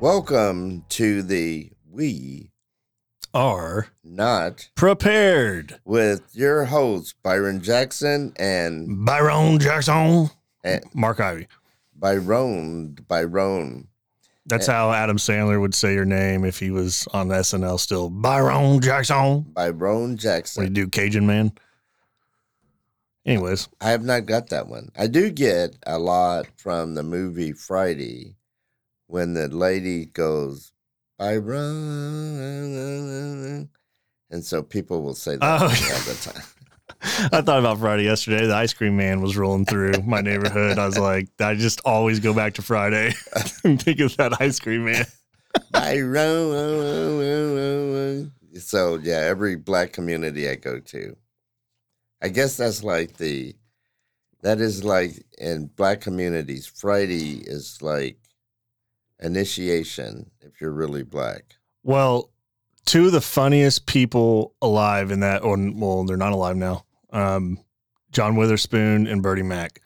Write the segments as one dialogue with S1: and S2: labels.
S1: Welcome to the We
S2: Are
S1: Not
S2: prepared.
S1: with your hosts Byron Jackson and
S2: Byron Jackson.
S1: and
S2: Mark Ivy.
S1: Byron Byron.
S2: That's eh. how Adam Sandler would say your name if he was on SNL still. Byron Jackson.
S1: Byron Jackson.
S2: When you do Cajun Man. Anyways,
S1: I have not got that one. I do get a lot from the movie Friday when the lady goes Byron, and so people will say that
S2: Oh,
S1: all the time.
S2: I thought about Friday yesterday. The ice cream man was rolling through my neighborhood. I was like, I just always go back to Friday and think of that ice cream man.
S1: Byron. So yeah, every black community I go to, I guess that's like the, that is like in black communities. Friday is like initiation if you're really black.
S2: Well, two of the funniest people alive in that, or well, they're not alive now. Um, John Witherspoon and Bernie Mac.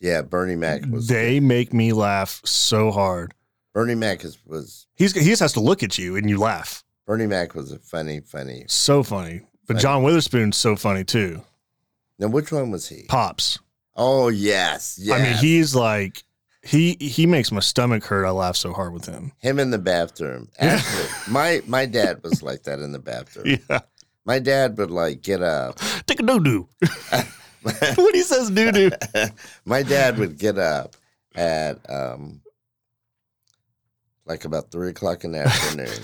S1: Yeah, Bernie Mac was.
S2: They make me laugh so hard.
S1: Bernie Mac is, was
S2: He's he just has to look at you and you laugh.
S1: Bernie Mac was a funny, funny.
S2: So funny. But
S1: Funny.
S2: John Witherspoon's so funny too.
S1: Now, which one was he?
S2: Pops.
S1: Oh yes, yes.
S2: I mean, he's like he he makes my stomach hurt. I laugh so hard with him.
S1: him in the bathroom. Actually, my my dad was like that in the bathroom.
S2: Yeah.
S1: My dad would like get up.
S2: Take a doo doo. when he says doo doo.
S1: my dad would get up at um like about three o'clock in the afternoon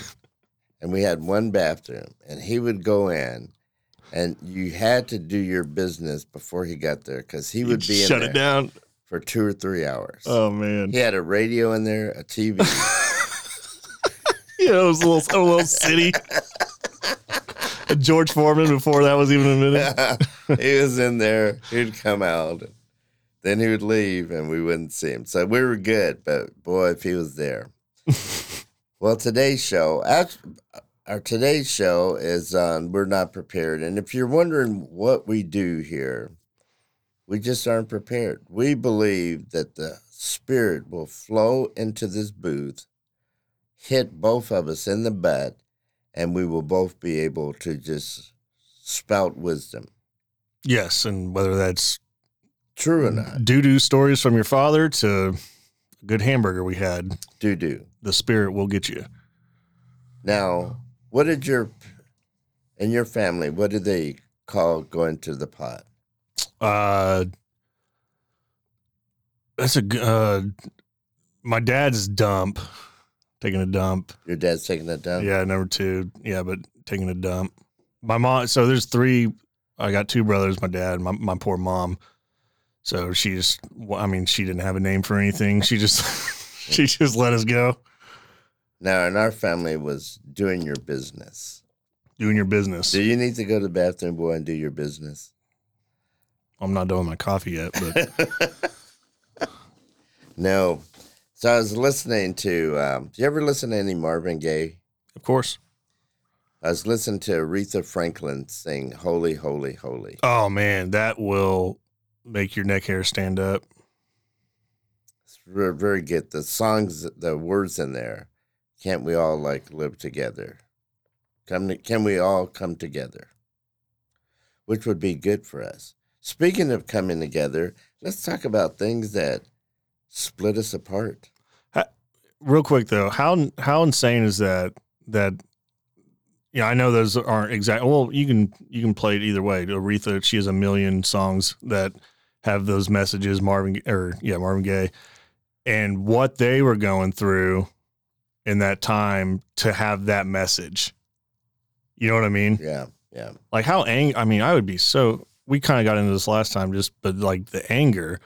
S1: and we had one bathroom and he would go in and you had to do your business before he got there because he would be in
S2: shut
S1: there
S2: it down.
S1: For two or three hours.
S2: Oh man.
S1: He had a radio in there, a TV.
S2: Yeah, it was a little, a little city. George Foreman before that was even a minute.
S1: he was in there. He'd come out. Then he would leave and we wouldn't see him. So we were good, but boy, if he was there. well, today's show, our today's show is on We're Not Prepared. And if you're wondering what we do here, we just aren't prepared. We believe that the spirit will flow into this booth, hit both of us in the butt, and we will both be able to just spout wisdom.
S2: Yes, and whether that's
S1: True or not?
S2: doo doo stories from your father to a good hamburger we had,
S1: Do do.
S2: the spirit will get you.
S1: Now, what did your in your family? What did they call going to the pot?
S2: Uh, that's a uh, my dad's dump, taking a dump.
S1: Your dad's taking that dump.
S2: Yeah, number two. Yeah, but taking a dump. My mom. So there's three. I got two brothers. My dad. My my poor mom. So she just. I mean, she didn't have a name for anything. She just. she just let us go
S1: Now, in our family, was doing your business.
S2: doing your business.
S1: Do you need to go to the bathroom, boy, and do your business?
S2: I'm not done with my coffee yet, but
S1: No. So I was listening to. Um, do you ever listen to any Marvin Gaye?
S2: of course.
S1: I was listening to Aretha Franklin sing "Holy, Holy, Holy."
S2: Oh man, that will make your neck hair stand up.
S1: It's very, very good. The songs, the words in there. Can't we all like live together? Come, to, can we all come together? Which would be good for us. Speaking of coming together, let's talk about things that split us apart.
S2: Real quick though, how how insane is that? That yeah, I know those aren't exact. Well, you can you can play it either way. Aretha, she has a million songs that have those messages. Marvin or yeah, Marvin Gaye, and what they were going through in that time to have that message. You know what I mean?
S1: Yeah, yeah.
S2: like how ang I mean, I would be so we kind of got into this last time just but like the anger.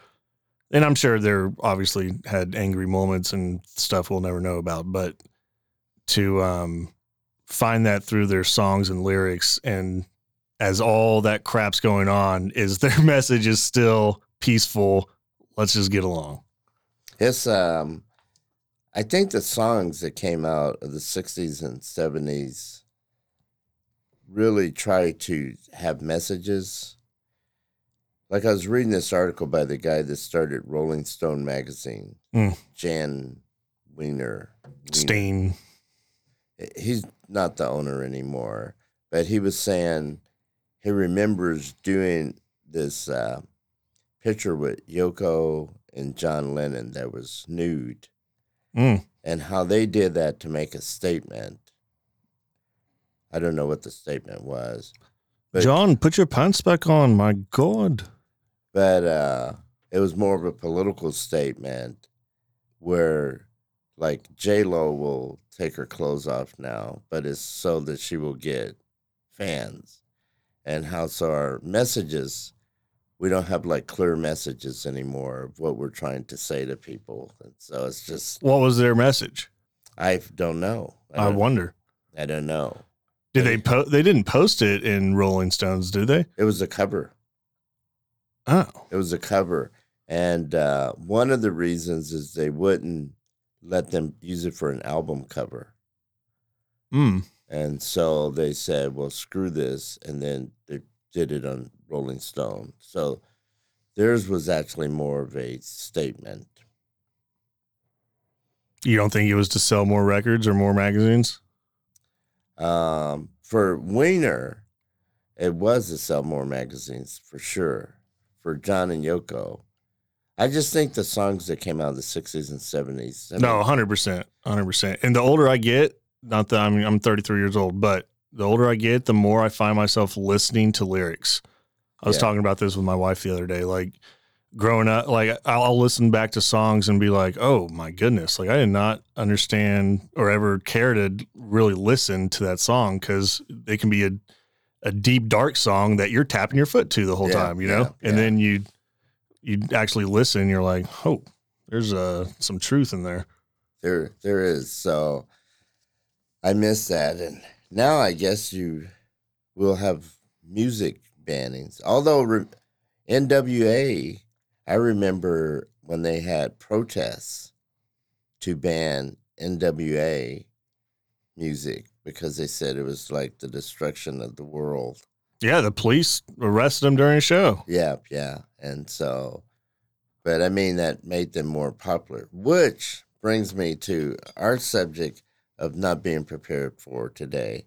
S2: And I'm sure they're obviously had angry moments and stuff we'll never know about, but to um find that through their songs and lyrics and as all that crap's going on is their message is still peaceful. Let's just get along.
S1: It's um, I think the songs that came out of the '60s and '70s really try to have messages. Like I was reading this article by the guy that started Rolling Stone magazine,
S2: Mm.
S1: Jan Wiener. Wiener.
S2: Stain.
S1: He's not the owner anymore, but he was saying he remembers doing this uh, picture with Yoko and John Lennon that was nude
S2: Mm.
S1: and how they did that to make a statement. I don't know what the statement was, But-
S2: John, put your pants back on. My God.
S1: But uh, it was more of a political statement where, like, J Lo will take her clothes off now, but it's so that she will get fans, and how so our messages. We don't have like clear messages anymore of what we're trying to say to people, and so it's just
S2: What was their message?
S1: I don't know. I
S2: I
S1: don't,
S2: wonder.
S1: I don't know.
S2: Did they po- they didn't post it in Rolling Stones, did they?
S1: It was a cover.
S2: Oh.
S1: It was a cover. And uh, one of the reasons is they wouldn't let them use it for an album cover.
S2: Mm.
S1: And so they said, well, screw this. And then they did it on Rolling Stone. So theirs was actually more of a statement.
S2: You don't think it was to sell more records or more magazines?
S1: Um, for Wiener, it was to sell more magazines for sure. For John and Yoko, I just think the songs that came out of the 60s and 70s. I
S2: No, hundred percent, hundred percent. And the older I get, not that I'm I'm 33 years old, but the older I get, the more I find myself listening to lyrics. I was
S1: Yeah.
S2: talking about this with my wife the other day. Like growing up, like I'll, I'll listen back to songs and be like, "Oh my goodness!" Like I did not understand or ever care to really listen to that song because it can be a a deep dark song that you're tapping your foot to the whole
S1: Yeah,
S2: time, you know.
S1: yeah,
S2: and
S1: yeah.
S2: then you you actually listen, you're like, "Oh, there's uh some truth in there."
S1: There, there is. So I miss that, and now I guess you will have music bannings. Although re- NWA, I remember when they had protests to ban NWA music because they said it was like the destruction of the world.
S2: Yeah, the police arrested him during a show.
S1: Yeah, yeah. And so, but I mean, that made them more popular, which brings me to our subject of not being prepared for today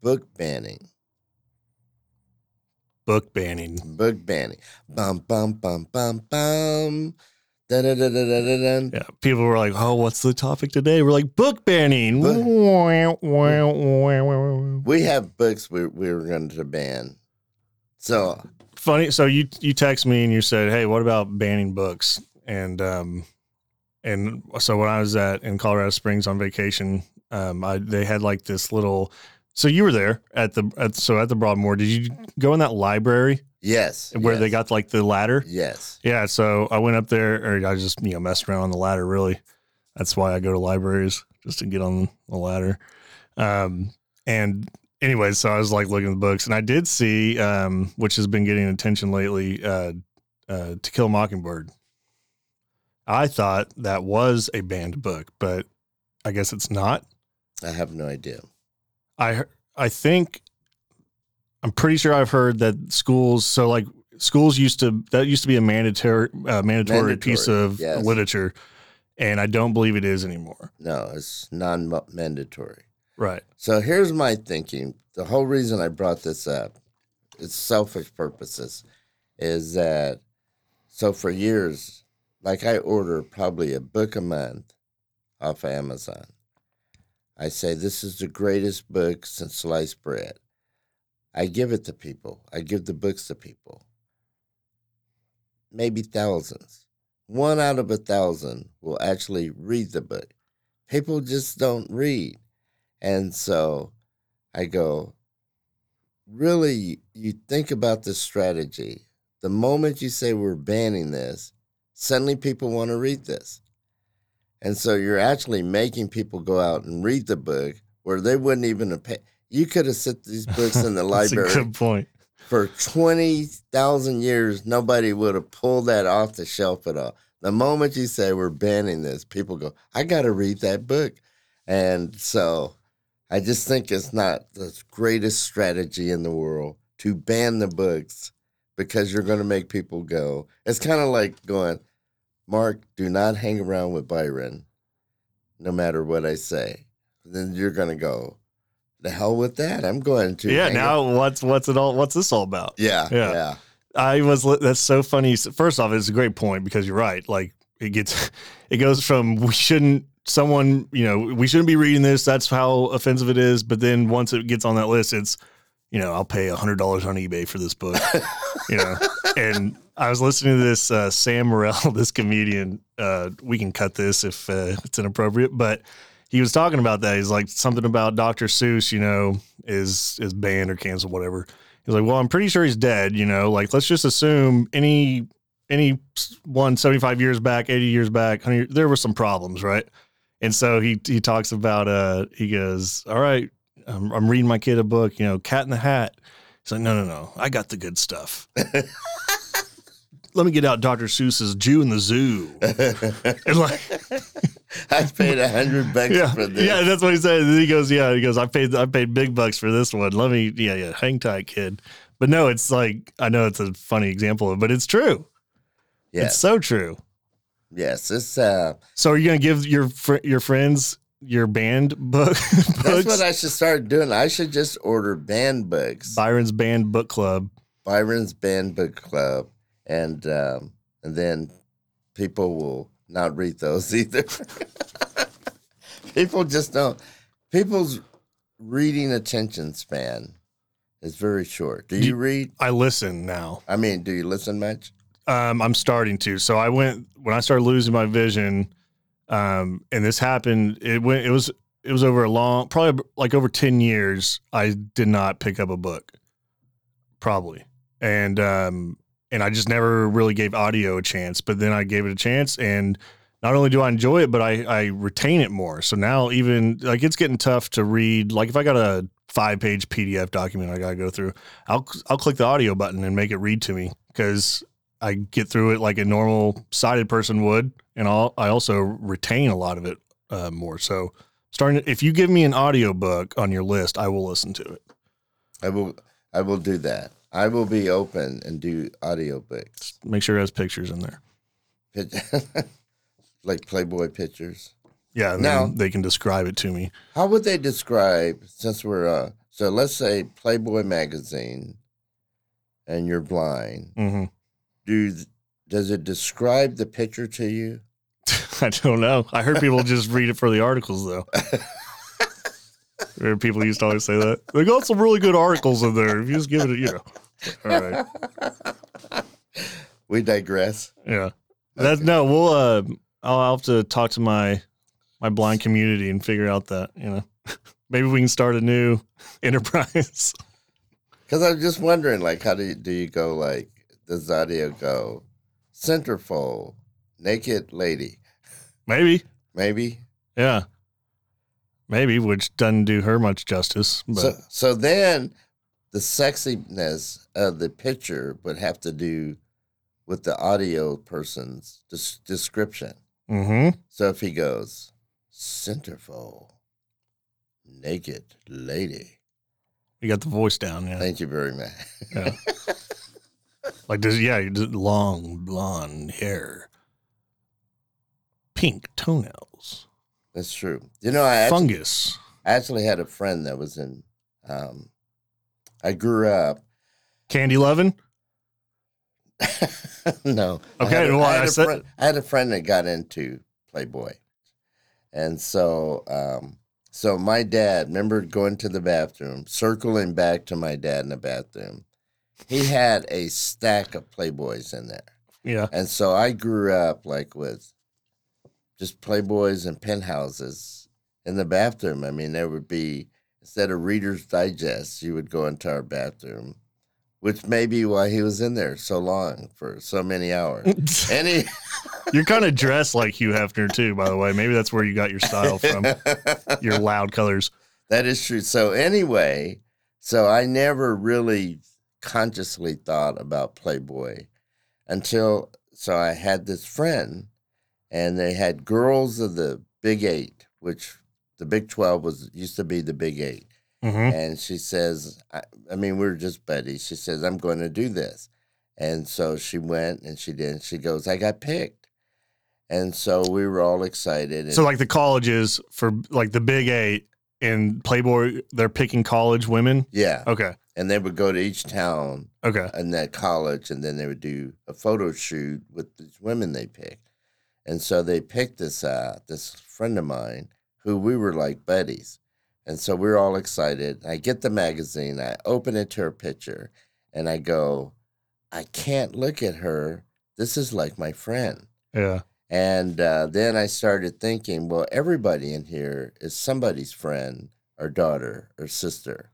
S1: book banning.
S2: Book banning.
S1: Book banning. Bum, bum, bum, bum, bum.
S2: Yeah, people were like, "Oh, what's the topic today?" We're like, "Book banning."
S1: We have books we, we were going to ban. So,
S2: Funny. So you you text me and you said, "Hey, what about banning books?" And um, and so when I was at in Colorado Springs on vacation, um, I they had like this little. So you were there at the at so at the Broadmoor. Did you go in that library
S1: yes.
S2: where they got like the ladder?
S1: Yes.
S2: Yeah, so I went up there, or I just you know messed around on the ladder. Really, that's why I go to libraries just to get on the ladder. Um, and anyway, so I was like looking at the books, and I did see, um, which has been getting attention lately, uh, uh, To Kill a Mockingbird. I thought that was a banned book, but I guess it's not.
S1: I have no idea.
S2: I I think I'm pretty sure I've heard that schools. So like schools used to that used to be a mandatory uh, mandatory, piece of
S1: yes.
S2: literature, and I don't believe it is anymore.
S1: No, it's non mandatory.
S2: Right.
S1: So here's my thinking. The whole reason I brought this up, it's selfish purposes, is that so for years, like I order probably a book a month off Amazon. I say this is the greatest book since sliced bread. I give it to people. I give the books to people. Maybe thousands. One out of a thousand will actually read the book. People just don't read. And so I go, really, you think about this strategy. The moment you say we're banning this, suddenly people want to read this. And so you're actually making people go out and read the book where they wouldn't even have paid. You could have set these books in the
S2: That's a
S1: library
S2: good point.
S1: for 20,000 years, nobody would have pulled that off the shelf at all. The moment you say we're banning this, people go, I got to read that book. And so I just think it's not the greatest strategy in the world to ban the books because you're going to make people go. It's kind of like going, Mark, do not hang around with Byron, no matter what I say. Then you're going to go, the hell with that. I'm going to.
S2: yeah. Now what's what's it all? What's this all about?
S1: yeah,
S2: Yeah.
S1: yeah.
S2: I was. That's so funny. First off, it's a great point because you're right. Like it gets, it goes from we shouldn't. Someone, you know, we shouldn't be reading this. That's how offensive it is. But then once it gets on that list, it's, you know, I'll pay a hundred dollars on eBay for this book. you know, and I was listening to this uh, Sam Morril, this comedian. Uh, we can cut this if uh, it's inappropriate, but he was talking about that. He's like something about Dr. Seuss, you know, is is banned or canceled, whatever. He's like, well, I'm pretty sure he's dead. You know, like let's just assume any any one 75 years back, 80 years back, there were some problems, right? And so he he talks about uh he goes, all right, I'm, I'm reading my kid a book, you know, Cat in the Hat. He's like, no, no, no, I got the good stuff. Let me get out Dr. Seuss's Jew in the Zoo. And like,
S1: I paid a hundred bucks
S2: yeah,
S1: for this.
S2: yeah, that's what he said. And he goes, yeah, he goes, I paid, I paid big bucks for this one. Let me, yeah, yeah, hang tight, kid. But no, it's like I know it's a funny example, but it's true. Yeah,
S1: It's
S2: so true.
S1: yes. It's uh,
S2: So are you gonna give your fr- your friends your banned book?
S1: that's what I should start doing. I should just order banned books,
S2: Byron's banned book club.
S1: Byron's Banned Book Club, and um, and then people will not read those either. people just don't. People's reading attention span is very short. Do you
S2: You-
S1: read?
S2: I listen now.
S1: I mean, do you listen much?
S2: Um, I'm starting to. So I went when I started losing my vision, um, and this happened. It went. It was. It was over a long, probably like over ten years. I did not pick up a book, probably, and um, and I just never really gave audio a chance. But then I gave it a chance, and not only do I enjoy it, but I I retain it more. So now even like it's getting tough to read. Like if I got a five page PDF document I gotta go through, I'll I'll click the audio button and make it read to me because I get through it like a normal sighted person would, and I'll, I also retain a lot of it uh, more. So, starting if you give me an audio book on your list, I will listen to it.
S1: I will. I will do that. I will be open and do audiobooks.
S2: Make sure it has pictures in there.
S1: Like Playboy pictures.
S2: Yeah, and
S1: Now-
S2: then they can describe it to me.
S1: How would they describe since we're uh so let's say Playboy magazine and you're blind.
S2: hmm
S1: Do does it describe the picture to you?
S2: I don't know. I heard people just read it for the articles though. People used to always say that they got some really good articles in there. If you just give it, a, you know. All right.
S1: We digress.
S2: Yeah. That's no, we'll uh I'll have to talk to my my blind community and figure out that, you know. Maybe we can start a new enterprise.
S1: Because I'm just wondering, like, how do you, do you go? Like, does the audio go centerfold, naked lady,
S2: Maybe.
S1: maybe?
S2: Yeah. Maybe, which doesn't do her much justice. But
S1: So, so then the sexiness of the picture would have to do with the audio person's des- description.
S2: hmm
S1: So if he goes, centerfold, naked lady,
S2: you got the voice down, yeah.
S1: thank you very much.
S2: yeah. like does yeah, long blonde hair. Pink toenails.
S1: That's true. You know, I actually,
S2: Fungus.
S1: I actually had a friend that was in, um, I grew up.
S2: Candy Loving?
S1: no. I
S2: Okay,
S1: had a-
S2: well,
S1: I, had
S2: I
S1: a
S2: said-
S1: friend, I had a friend that got into Playboy. And so, um, so my dad, remember going to the bathroom, circling back to my dad in the bathroom. He had a stack of Playboys in there.
S2: Yeah.
S1: And so I grew up like with just Playboys and penthouses in the bathroom. I mean, there would be, instead of Reader's Digest, you would go into our bathroom, which may be why he was in there so long for so many hours. He,
S2: You're kind of dressed like Hugh Hefner too, by the way. Maybe that's where you got your style from. your loud colors.
S1: that is true. So, anyway, so I never really consciously thought about Playboy until so I had this friend and they had girls of the Big Eight, which the Big Twelve was used to be the Big 8
S2: hmm
S1: And she says, I, I mean, we are just buddies. She says, I'm going to do this. And so she went and she did. She goes, I got picked. And so we were all excited. And
S2: So like the colleges for like the Big Eight in Playboy, they're picking college women.
S1: yeah.
S2: Okay.
S1: And they would go to each town
S2: Okay.
S1: in that college and then they would do a photo shoot with these women they picked. And so they picked this uh this friend of mine who we were like buddies. And so we are all excited. I get the magazine, I open it to her picture, and I go, I can't look at her. This is like my friend.
S2: Yeah.
S1: And uh, then I started thinking, well, everybody in here is somebody's friend or daughter or sister,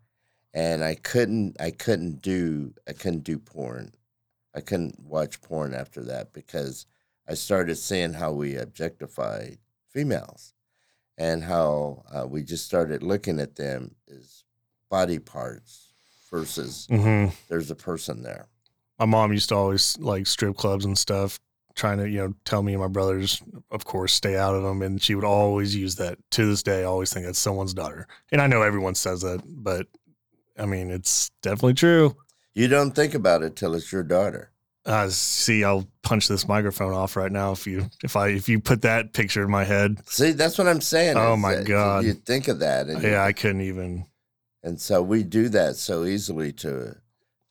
S1: and I couldn't, I couldn't do, I couldn't do porn. I couldn't watch porn after that because I started seeing how we objectify females, and how uh, we just started looking at them as body parts versus
S2: hmm
S1: there's a person there.
S2: My mom used to always like strip clubs and stuff, trying to you know tell me and my brothers, of course, stay out of them. And she would always use that. To this day, I always think that's someone's daughter. And I know everyone says that, but I mean, it's definitely true.
S1: You don't think about it till it's your daughter.
S2: Uh, see, I'll punch this microphone off right now if you if I if you put that picture in my head.
S1: See, that's what I'm saying.
S2: Oh, my God.
S1: You think of that, and you-
S2: Yeah, I couldn't even.
S1: and so we do that so easily to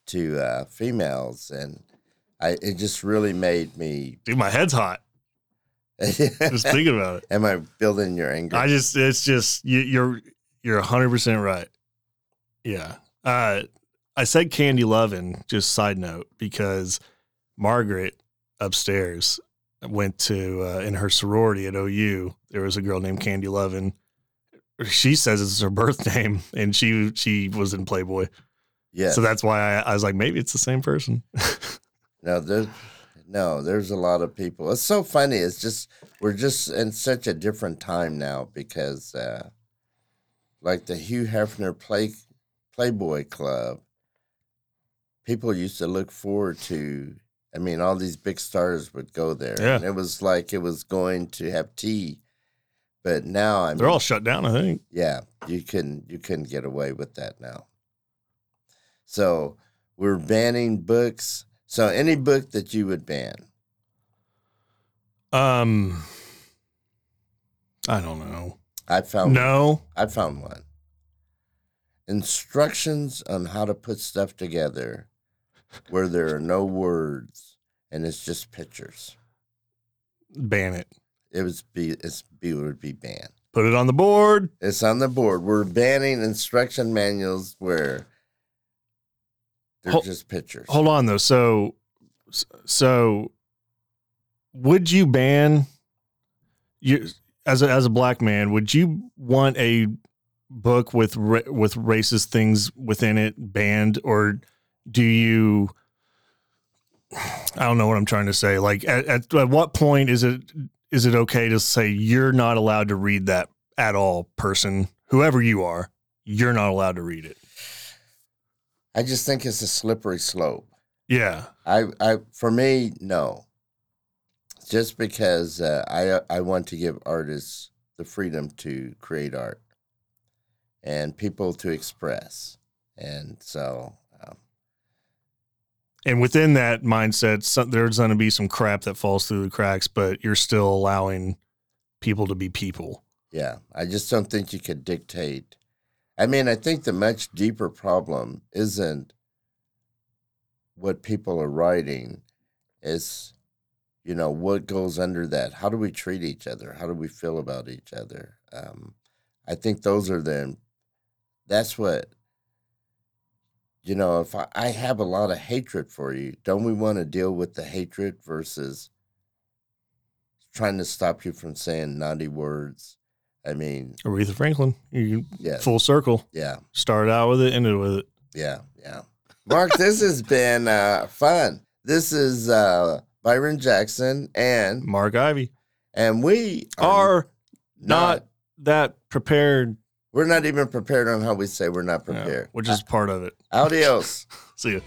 S1: to uh, females, and I it just really made me.
S2: Dude, my head's hot just thinking about it.
S1: Am I building your anger?
S2: I just it's just you, you're you're hundred percent right. Yeah. Uh, I said Candy Loving. Just side note because Margaret upstairs went to uh, in her sorority at OU. There was a girl named Candy Loving. She says it's her birth name, and she she was in Playboy.
S1: yes.
S2: So that's why I, I was like, maybe it's the same person.
S1: no, there's no, there's a lot of people. It's so funny. It's just we're just in such a different time now because, uh, like the Hugh Hefner play Playboy Club, people used to look forward to. I mean, all these big stars would go there,
S2: Yeah.
S1: and it was like it was going to have tea. But now, I mean,
S2: They're all shut down, I think.
S1: yeah, you couldn't you couldn't get away with that now. So we're banning books. So any book that you would ban,
S2: Um, I don't know.
S1: I found
S2: No,
S1: I found one. Instructions on how to put stuff together where there are no words and it's just pictures.
S2: ban it.
S1: It was be it's be would be banned.
S2: Put it on the board.
S1: It's on the board. We're banning instruction manuals where they're
S2: Hol-
S1: just pictures.
S2: Hold on though. So, so would you ban you as a, as a black man? Would you want a book with ra- with racist things within it banned, or do you? I don't know what I'm trying to say. Like, at, at, at what point is it is it okay to say you're not allowed to read that at all, person, whoever you are, you're not allowed to read it?
S1: I just think it's a slippery slope.
S2: Yeah,
S1: I, I, for me, no. Just because uh, I, I want to give artists the freedom to create art and people to express, and so
S2: And within that mindset, there's going to be some crap that falls through the cracks, but you're still allowing people to be people.
S1: yeah, I just don't think you could dictate. I mean, I think the much deeper problem isn't what people are writing, is you know what goes under that. How do we treat each other? How do we feel about each other? Um, I think those are the. That's what. You know, if I, I have a lot of hatred for you, don't we want to deal with the hatred versus trying to stop you from saying naughty words? I mean,
S2: Aretha Franklin, you
S1: yeah,
S2: full circle.
S1: yeah,
S2: Started out with it, ended with it.
S1: yeah, yeah. Mark, this has been uh, fun. This is uh, Byron Jackson, and
S2: Mark Ivy
S1: and we are
S2: are not that prepared,
S1: We're not even prepared on how we say we're not
S2: Yeah,
S1: prepared.
S2: which is part of it.
S1: Adios.
S2: See you.